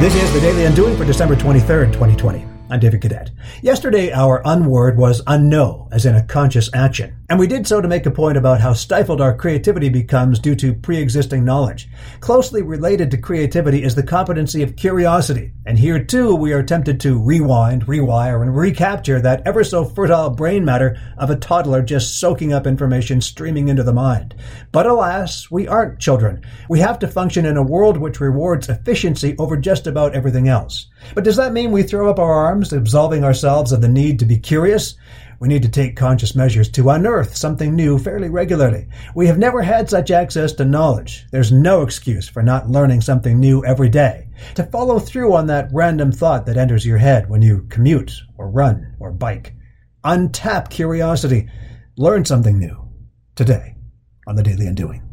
This is the Daily Undoing for December 23rd, 2020. I'm David Cadet. Yesterday, our unword was unknow, as in a conscious action. And we did so to make a point about how stifled our creativity becomes due to pre-existing knowledge. Closely related to creativity is the competency of curiosity. And here too, we are tempted to rewind, rewire, and recapture that ever so fertile brain matter of a toddler just soaking up information streaming into the mind. But alas, we aren't children. We have to function in a world which rewards efficiency over just about everything else. But does that mean we throw up our arms, absolving ourselves of the need to be curious? We need to take conscious measures to unearth something new fairly regularly. We have never had such access to knowledge. There's no excuse for not learning something new every day. To follow through on that random thought that enters your head when you commute or run or bike. Untap curiosity. Learn something new today on the Daily Undoing.